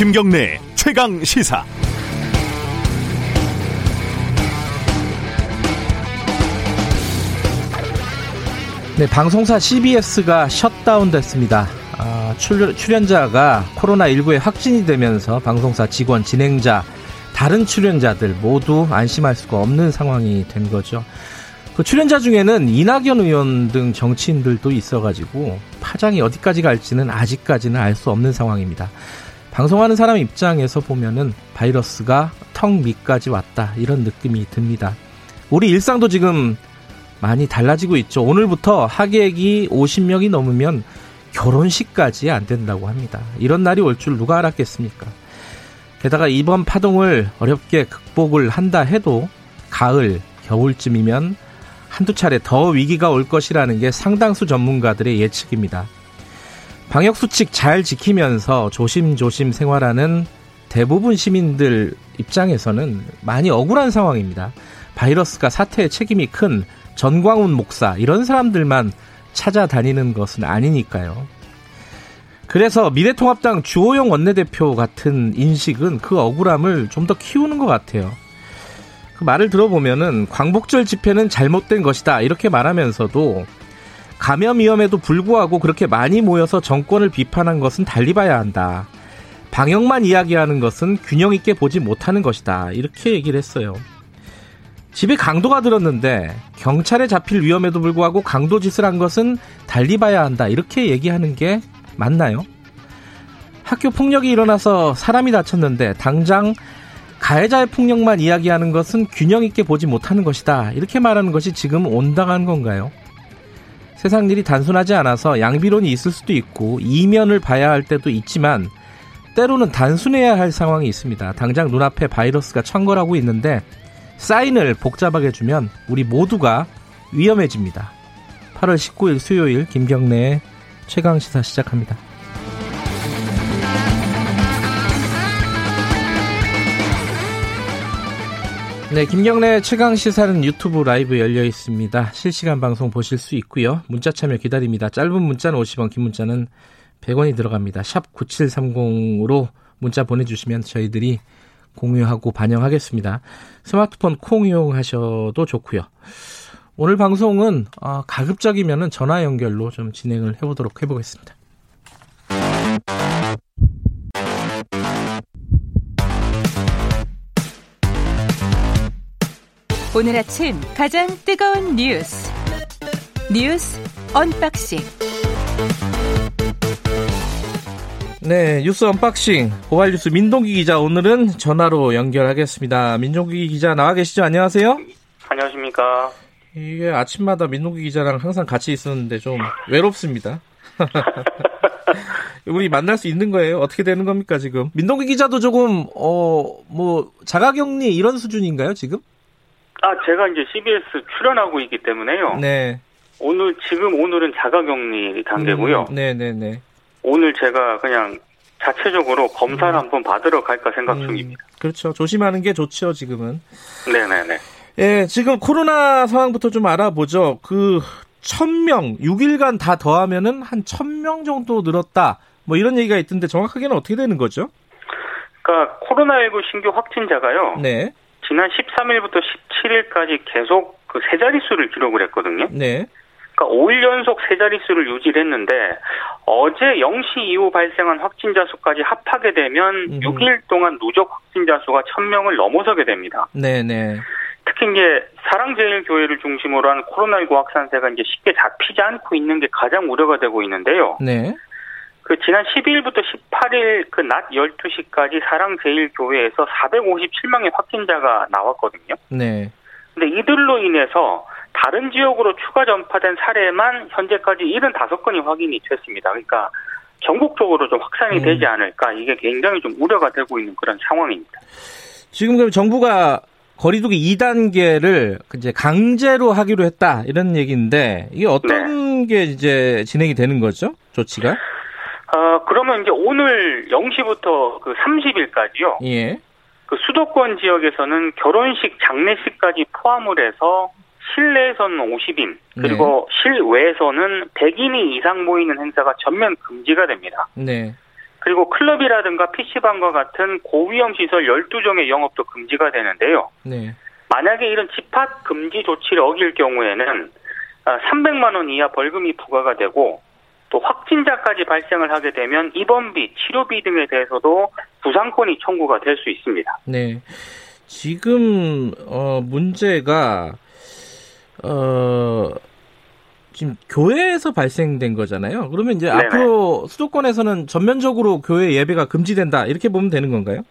김경래 최강 시사. 네, 방송사 CBS가 셧다운 됐습니다. 아, 출연, 출연 자가 코로나19에 확진이 되면서 방송사 직원, 진행자, 다른 출연자들 모두 안심할 수가 없는 상황이 된 거죠. 그 출연자 중에는 이낙연 의원 등 정치인들도 있어가지고 파장이 어디까지 갈지는 아직까지는 알 수 없는 상황입니다. 방송하는 사람 입장에서 보면은 바이러스가 턱 밑까지 왔다 이런 느낌이 듭니다. 우리 일상도 지금 많이 달라지고 있죠. 오늘부터 하객이 50명이 넘으면 결혼식까지 안 된다고 합니다. 이런 날이 올 줄 누가 알았겠습니까? 게다가 이번 파동을 어렵게 극복을 한다 해도 가을, 겨울쯤이면 한두 차례 더 위기가 올 것이라는 게 상당수 전문가들의 예측입니다. 방역 수칙 잘 지키면서 조심조심 생활하는 대부분 시민들 입장에서는 많이 억울한 상황입니다. 바이러스가 사태에 책임이 큰 전광훈 목사 이런 사람들만 찾아다니는 것은 아니니까요. 그래서 미래통합당 주호영 원내대표 같은 인식은 그 억울함을 좀 더 키우는 것 같아요. 그 말을 들어보면은 광복절 집회는 잘못된 것이다 이렇게 말하면서도 감염 위험에도 불구하고 그렇게 많이 모여서 정권을 비판한 것은 달리 봐야 한다. 방역만 이야기하는 것은 균형 있게 보지 못하는 것이다. 이렇게 얘기를 했어요. 집에 강도가 들었는데 경찰에 잡힐 위험에도 불구하고 강도 짓을 한 것은 달리 봐야 한다. 이렇게 얘기하는 게 맞나요? 학교 폭력이 일어나서 사람이 다쳤는데 당장 가해자의 폭력만 이야기하는 것은 균형 있게 보지 못하는 것이다. 이렇게 말하는 것이 지금 온당한 건가요? 세상 일이 단순하지 않아서 양비론이 있을 수도 있고 이면을 봐야 할 때도 있지만 때로는 단순해야 할 상황이 있습니다. 당장 눈앞에 바이러스가 창궐하고 있는데 사인을 복잡하게 주면 우리 모두가 위험해집니다. 8월 19일 수요일 김경래의 최강 시사 시작합니다. 네, 김경래 최강 시사는 유튜브 라이브 열려 있습니다. 실시간 방송 보실 수 있고요. 문자 참여 기다립니다. 짧은 문자는 50원, 긴 문자는 100원이 들어갑니다. 샵 9730으로 문자 보내주시면 저희들이 공유하고 반영하겠습니다. 스마트폰 콩 이용하셔도 좋고요. 오늘 방송은 어, 가급적이면 전화 연결로 좀 진행을 해보도록 해보겠습니다. 오늘 아침 가장 뜨거운 뉴스. 뉴스 언박싱. 네 뉴스 언박싱. 고발뉴스 민동기 기자 오늘은 전화로 연결하겠습니다. 민동기 기자 나와 계시죠? 안녕하세요. 안녕하십니까? 이게 아침마다 민동기 기자랑 항상 같이 있었는데 좀 외롭습니다. 우리 만날 수 있는 거예요? 어떻게 되는 겁니까 지금? 민동기 기자도 조금 어 뭐 자가격리 이런 수준인가요 지금 아, 제가 이제 CBS 출연하고 있기 때문에요. 네. 오늘, 지금 오늘은 자가격리 단계고요. 음, 네네네. 오늘 제가 그냥 자체적으로 검사를 음. 한번 받으러 갈까 생각 음, 중입니다. 그렇죠. 조심하는 게 좋죠, 지금은. 네네네. 예, 지금 코로나 상황부터 좀 알아보죠. 그, 1000명, 6일간 다 더하면은 한 1000명 정도 늘었다. 뭐 이런 얘기가 있던데 정확하게는 어떻게 되는 거죠? 그러니까 코로나19 신규 확진자가요. 네. 지난 13일부터 17일까지 계속 그 세 자릿수를 기록을 했거든요. 네. 그러니까 5일 연속 세 자릿수를 유지를 했는데 어제 0시 이후 발생한 확진자 수까지 합하게 되면 음. 6일 동안 누적 확진자 수가 1000명을 넘어서게 됩니다. 네 네. 특히 이제 사랑제일교회를 중심으로 한 코로나19 확산세가 이제 쉽게 잡히지 않고 있는 게 가장 우려가 되고 있는데요. 네. 그 지난 12일부터 18일 그 낮 12시까지 사랑제일교회에서 457명의 확진자가 나왔거든요. 네. 근데 이들로 인해서 다른 지역으로 추가 전파된 사례만 현재까지 75건이 확인이 됐습니다. 그러니까 전국적으로 좀 확산이 음. 되지 않을까 이게 굉장히 좀 우려가 되고 있는 그런 상황입니다. 지금 그럼 정부가 거리두기 2단계를 이제 강제로 하기로 했다 이런 얘기인데 이게 어떤 게 이제 진행이 되는 거죠? 조치가? 어, 그러면 이제 오늘 0시부터 그 30일까지요. 예. 그 수도권 지역에서는 결혼식, 장례식까지 포함을 해서 실내에서는 50인, 그리고 실외에서는 100인이 이상 모이는 행사가 전면 금지가 됩니다. 네. 그리고 클럽이라든가 PC방과 같은 고위험 시설 12종의 영업도 금지가 되는데요. 네. 만약에 이런 집합 금지 조치를 어길 경우에는 300만 아, 원 이하 벌금이 부과가 되고 또 확진자까지 발생을 하게 되면 입원비, 치료비 등에 대해서도 부상권이 청구가 될 수 있습니다. 네. 지금 어 문제가 어 지금 교회에서 발생된 거잖아요. 그러면 이제 네네. 앞으로 수도권에서는 전면적으로 교회 예배가 금지된다 이렇게 보면 되는 건가요?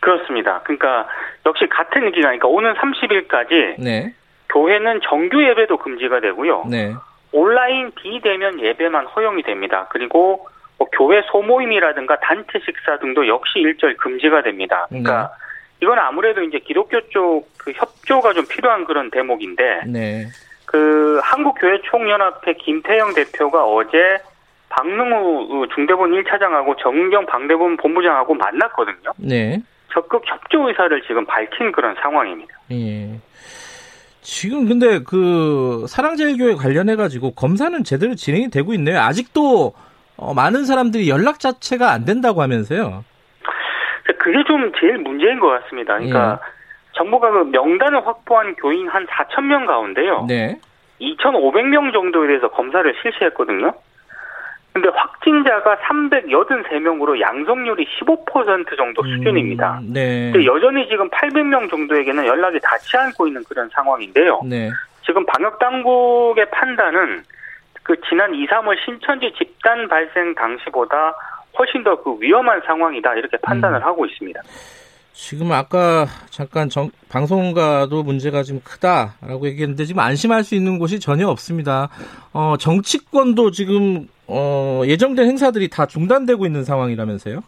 그렇습니다. 그러니까 역시 같은 기간, 그러니까 오는 30일까지 네. 교회는 정규 예배도 금지가 되고요. 네. 온라인 비대면 예배만 허용이 됩니다. 그리고 뭐 교회 소모임이라든가 단체 식사 등도 역시 일절 금지가 됩니다. 그러니까 네. 이건 아무래도 이제 기독교 쪽 그 협조가 좀 필요한 그런 대목인데 네. 그 한국교회 총연합회 김태영 대표가 어제 박능우 중대본 1차장하고 정경 방대본 본부장하고 만났거든요. 네. 적극 협조 의사를 지금 밝힌 그런 상황입니다. 예. 지금 근데 그 사랑제일교회 관련해 가지고 검사는 제대로 진행이 되고 있네요. 아직도 어, 많은 사람들이 연락 자체가 안 된다고 하면서요. 그게 좀 제일 문제인 것 같습니다. 그러니까 예. 정부가 그 명단을 확보한 교인 한 4천 명 가운데요. 네. 2,500명 정도에 대해서 검사를 실시했거든요. 근데 확진자가 383명으로 양성률이 15% 정도 음, 수준입니다. 음, 네. 근데 여전히 지금 800명 정도에게는 연락이 닿지 않고 있는 그런 상황인데요. 네. 지금 방역 당국의 판단은 그 지난 2, 3월 신천지 집단 발생 당시보다 훨씬 더 그 위험한 상황이다 이렇게 판단을 음. 하고 있습니다. 지금 아까 잠깐 정, 방송가도 문제가 좀 크다라고 얘기했는데 지금 안심할 수 있는 곳이 전혀 없습니다. 어, 정치권도 지금 어, 예정된 행사들이 다 중단되고 있는 상황이라면서요?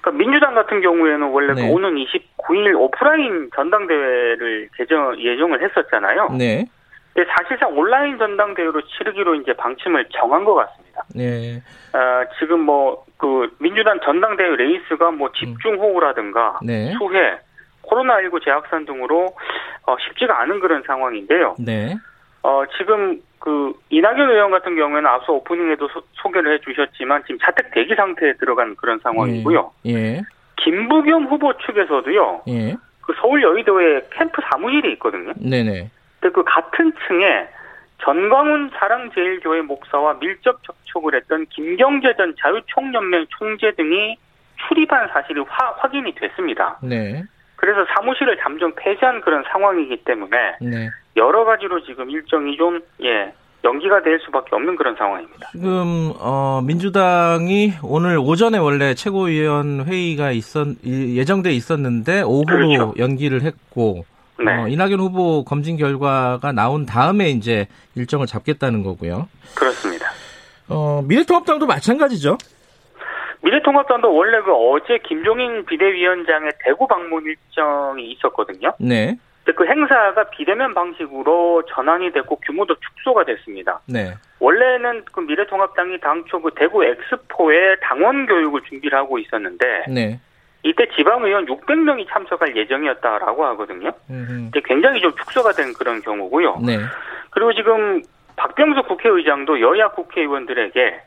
그러니까 민주당 같은 경우에는 원래 그 네. 그 오는 29일 오프라인 전당대회를 개정 예정을 했었잖아요. 네. 근데 사실상 온라인 전당대회로 치르기로 이제 방침을 정한 것 같습니다. 네. 어, 지금 뭐 그 민주당 전당대회 레이스가 뭐 집중호우라든가 음. 네. 수해, 코로나19 재확산 등으로 어, 쉽지가 않은 그런 상황인데요. 네. 어, 지금 그 이낙연 의원 같은 경우에는 앞서 오프닝에도 소, 개를 해주셨지만 지금 자택 대기 상태에 들어간 그런 상황이고요. 예. 예. 김부겸 후보 측에서도요. 예. 그 서울 여의도에 캠프 사무실이 있거든요. 네네. 근데 그 같은 층에 전광훈 사랑제일교회 목사와 밀접 접촉을 했던 김경재 전 자유총연맹 총재 등이 출입한 사실이 화, 확인이 됐습니다. 네. 그래서 사무실을 잠정 폐지한 그런 상황이기 때문에 네. 여러 가지로 지금 일정이 좀 예. 연기가 될 수밖에 없는 그런 상황입니다. 지금 어, 민주당이 오늘 오전에 원래 최고위원 회의가 있었 예정돼 있었는데 오후로 그렇죠. 연기를 했고 네. 어, 이낙연 후보 검진 결과가 나온 다음에 이제 일정을 잡겠다는 거고요. 그렇습니다. 어, 미래통합당도 마찬가지죠. 미래통합당도 원래 그 어제 김종인 비대위원장의 대구 방문 일정이 있었거든요. 네. 근데 그 행사가 비대면 방식으로 전환이 됐고 규모도 축소가 됐습니다. 네. 원래는 그 미래통합당이 당초 그 대구 엑스포에 당원 교육을 준비를 하고 있었는데 네. 이때 지방의원 600명이 참석할 예정이었다라고 하거든요. 근데 굉장히 좀 축소가 된 그런 경우고요. 네. 그리고 지금 박병석 국회의장도 여야 국회의원들에게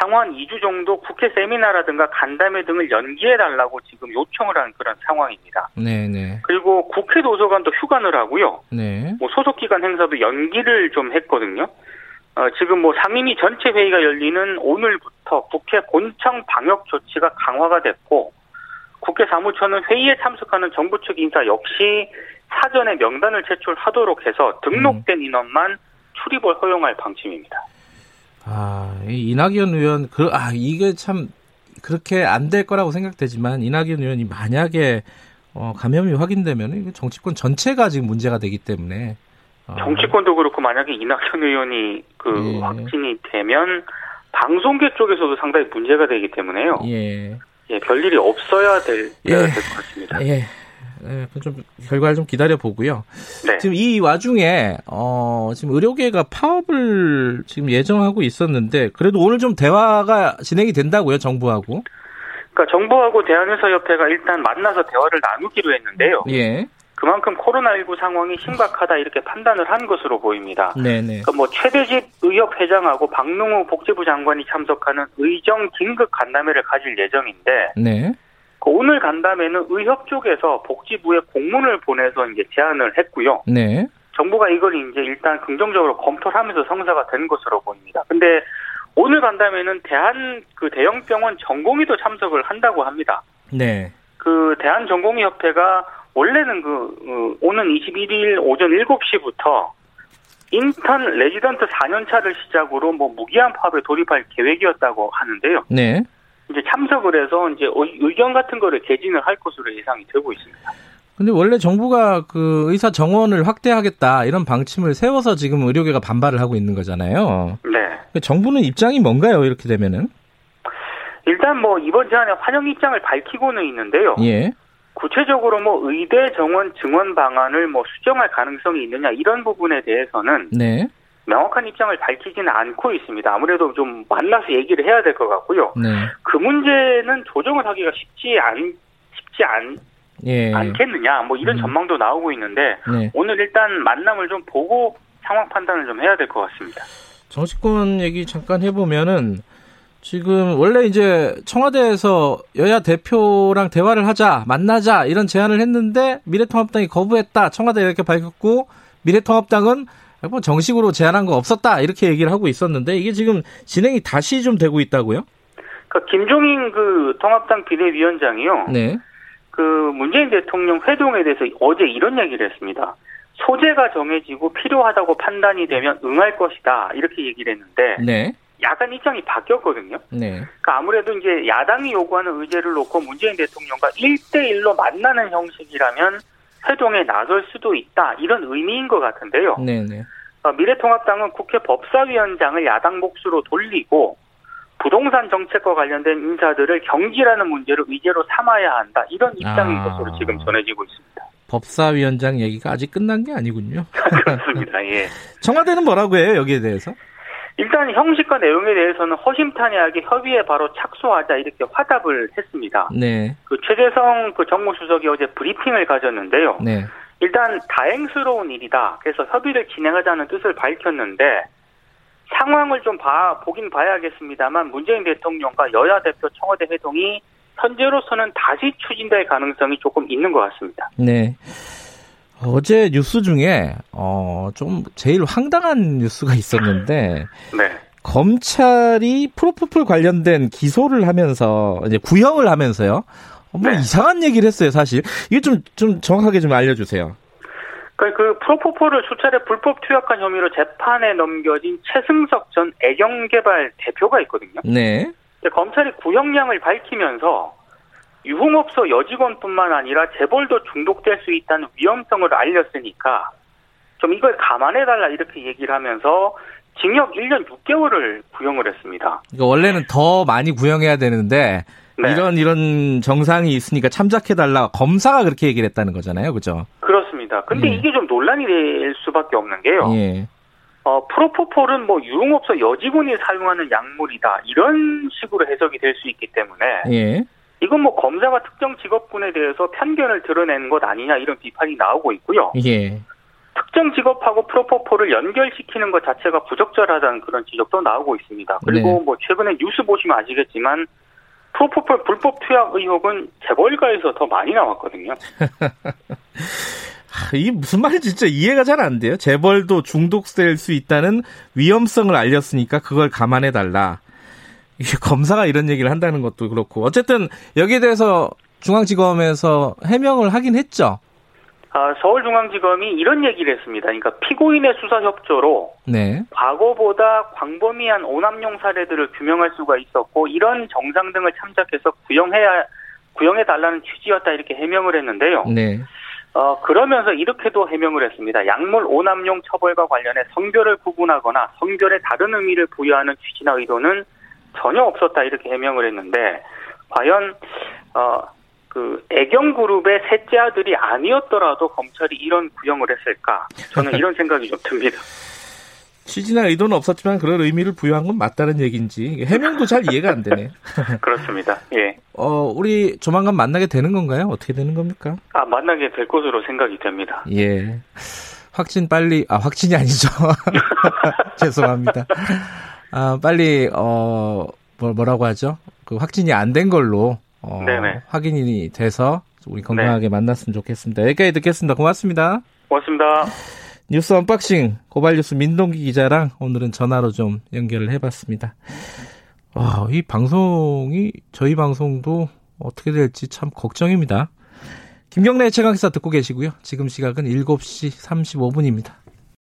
향후한 2주 정도 국회 세미나라든가 간담회 등을 연기해달라고 지금 요청을 한 그런 상황입니다. 네네. 네. 그리고 국회 도서관도 휴관을 하고요. 네. 뭐 소속기관 행사도 연기를 좀 했거든요. 어, 지금 뭐 상임위 전체 회의가 열리는 오늘부터 국회 본청 방역 조치가 강화가 됐고 국회 사무처는 회의에 참석하는 정부 측 인사 역시 사전에 명단을 제출하도록 해서 등록된 음. 인원만 출입을 허용할 방침입니다. 아, 이낙연 의원, 그, 아, 이게 참, 그렇게 안 될 거라고 생각되지만, 이낙연 의원이 만약에, 어, 감염이 확인되면, 정치권 전체가 지금 문제가 되기 때문에. 어. 정치권도 그렇고, 만약에 이낙연 의원이 그 예. 확진이 되면, 방송계 쪽에서도 상당히 문제가 되기 때문에요. 예. 예, 별일이 없어야 될, 예. 될것 같습니다. 예. 네, 좀 결과를 좀 기다려 보고요. 네. 지금 이 와중에 어 지금 의료계가 파업을 지금 예정하고 있었는데 그래도 오늘 좀 대화가 진행이 된다고요, 정부하고? 그러니까 정부하고 대한의사협회가 일단 만나서 대화를 나누기로 했는데요. 예. 그만큼 코로나19 상황이 심각하다 이렇게 판단을 한 것으로 보입니다. 네네. 그러니까 뭐 최대집 의협 회장하고 박능우 복지부 장관이 참석하는 의정 긴급 간담회를 가질 예정인데 네. 그 오늘 간담회는 의협 쪽에서 복지부에 공문을 보내서 이제 제안을 했고요. 네. 정부가 이걸 이제 일단 긍정적으로 검토를 하면서 성사가 된 것으로 보입니다. 근데 오늘 간담회는 대한 그 대형병원 전공의도 참석을 한다고 합니다. 네. 그 대한 전공의 협회가 원래는 그 어, 오는 21일 오전 7시부터 인턴 레지던트 4년차를 시작으로 뭐 무기한 파업에 돌입할 계획이었다고 하는데요. 네. 이제 참석을 해서 이제 의- 의견 같은 거를 개진을 할 것으로 예상이 되고 있습니다. 근데 원래 정부가 그 의사 정원을 확대하겠다 이런 방침을 세워서 지금 의료계가 반발을 하고 있는 거잖아요. 네. 정부는 입장이 뭔가요? 이렇게 되면은? 일단 뭐 이번 제안에 환영 입장을 밝히고는 있는데요. 예. 구체적으로 뭐 의대 정원 증원 방안을 뭐 수정할 가능성이 있느냐 이런 부분에 대해서는 네. 명확한 입장을 밝히지는 않고 있습니다. 아무래도 좀 만나서 얘기를 해야 될 것 같고요. 네. 그 문제는 조정을 하기가 쉽지 않 쉽지 않, 예. 않겠느냐 뭐 이런 음. 전망도 나오고 있는데 네. 오늘 일단 만남을 좀 보고 상황 판단을 좀 해야 될 것 같습니다. 정치권 얘기 잠깐 해보면은 지금 원래 이제 청와대에서 여야 대표랑 대화를 하자 만나자 이런 제안을 했는데 미래통합당이 거부했다 청와대 이렇게 밝혔고 미래통합당은 뭐 정식으로 제안한 거 없었다 이렇게 얘기를 하고 있었는데 이게 지금 진행이 다시 좀 되고 있다고요? 그 김종인 그 통합당 비대위원장이요. 네. 그 문재인 대통령 회동에 대해서 어제 이런 얘기를 했습니다. 소재가 정해지고 필요하다고 판단이 되면 응할 것이다 이렇게 얘기를 했는데 네. 약간 입장이 바뀌었거든요. 네. 그러니까 아무래도 이제 야당이 요구하는 의제를 놓고 문재인 대통령과 1대1로 만나는 형식이라면 회동에 나설 수도 있다 이런 의미인 것 같은데요. 네. 네. 어, 미래통합당은 국회 법사위원장을 야당 몫으로 돌리고 부동산 정책과 관련된 인사들을 경질하는 문제를 의제로 삼아야 한다 이런 입장인 아. 것으로 지금 전해지고 있습니다. 법사위원장 얘기가 아직 끝난 게 아니군요. 그렇습니다. 예. 청와대는 뭐라고 해요 여기에 대해서? 일단 형식과 내용에 대해서는 허심탄회하게 협의에 바로 착수하자 이렇게 화답을 했습니다. 네. 그 최재성 그 정무수석이 어제 브리핑을 가졌는데요. 네. 일단 다행스러운 일이다. 그래서 협의를 진행하자는 뜻을 밝혔는데 상황을 좀 봐, 보긴 봐야겠습니다만 문재인 대통령과 여야 대표 청와대 회동이 현재로서는 다시 추진될 가능성이 조금 있는 것 같습니다. 네. 어제 뉴스 중에 어 좀 제일 황당한 뉴스가 있었는데 네. 검찰이 프로포폴 관련된 기소를 하면서 이제 구형을 하면서요. 어, 뭐 네. 이상한 얘기를 했어요, 사실. 이게 좀 좀 정확하게 좀 알려 주세요. 그, 그 프로포폴을 수차례 불법 투약한 혐의로 재판에 넘겨진 최승석 전 애경개발 대표가 있거든요. 네. 검찰이 구형량을 밝히면서 유흥업소 여직원뿐만 아니라 재벌도 중독될 수 있다는 위험성을 알렸으니까 좀 이걸 감안해달라 이렇게 얘기를 하면서 징역 1년 6개월을 구형을 했습니다. 그러니까 원래는 더 많이 구형해야 되는데 네. 이런 이런 정상이 있으니까 참작해 달라 검사가 그렇게 얘기를 했다는 거잖아요. 그죠? 그렇습니다. 근데 예. 이게 좀 논란이 될 수밖에 없는 게요. 예. 어, 프로포폴은 뭐 유흥업소 여직원이 사용하는 약물이다 이런 식으로 해석이 될 수 있기 때문에 예. 이건 뭐 검사가 특정 직업군에 대해서 편견을 드러내는 것 아니냐 이런 비판이 나오고 있고요. 예. 특정 직업하고 프로포폴을 연결시키는 것 자체가 부적절하다는 그런 지적도 나오고 있습니다. 그리고 네. 뭐 최근에 뉴스 보시면 아시겠지만 프로포폴 불법 투약 의혹은 재벌가에서 더 많이 나왔거든요. 하, 이게 무슨 말인지 진짜 이해가 잘 안 돼요. 재벌도 중독될 수 있다는 위험성을 알렸으니까 그걸 감안해 달라. 이게 검사가 이런 얘기를 한다는 것도 그렇고 어쨌든 여기에 대해서 중앙지검에서 해명을 하긴 했죠. 아, 서울중앙지검이 이런 얘기를 했습니다. 그러니까 피고인의 수사 협조로 네. 과거보다 광범위한 오남용 사례들을 규명할 수가 있었고 이런 정상 등을 참작해서 구형해야 구형해 달라는 취지였다 이렇게 해명을 했는데요. 네. 어, 그러면서 이렇게도 해명을 했습니다. 약물 오남용 처벌과 관련해 성별을 구분하거나 성별에 다른 의미를 부여하는 취지나 의도는 전혀 없었다 이렇게 해명을 했는데 과연 어, 그 애경 그룹의 셋째 아들이 아니었더라도 검찰이 이런 구형을 했을까? 저는 이런 생각이 좀 듭니다. 취지나 의도는 없었지만 그런 의미를 부여한 건 맞다는 얘기인지 해명도 잘 이해가 안 되네. 그렇습니다. 예. 어, 우리 조만간 만나게 되는 건가요? 어떻게 되는 겁니까? 아, 만나게 될 것으로 생각이 됩니다. 예. 확진 빨리, 아, 확진이 아니죠. 죄송합니다. 아, 빨리, 어, 뭐, 뭐라고 하죠? 그 확진이 안 된 걸로, 어. 확인이 돼서 우리 건강하게 만났으면 좋겠습니다. 여기까지 듣겠습니다. 고맙습니다. 고맙습니다. 뉴스 언박싱 고발뉴스 민동기 기자랑 오늘은 전화로 좀 연결을 해봤습니다. 와, 이 방송이 저희 방송도 어떻게 될지 참 걱정입니다. 김경래 최강기사 듣고 계시고요. 지금 시각은 7시 35분입니다.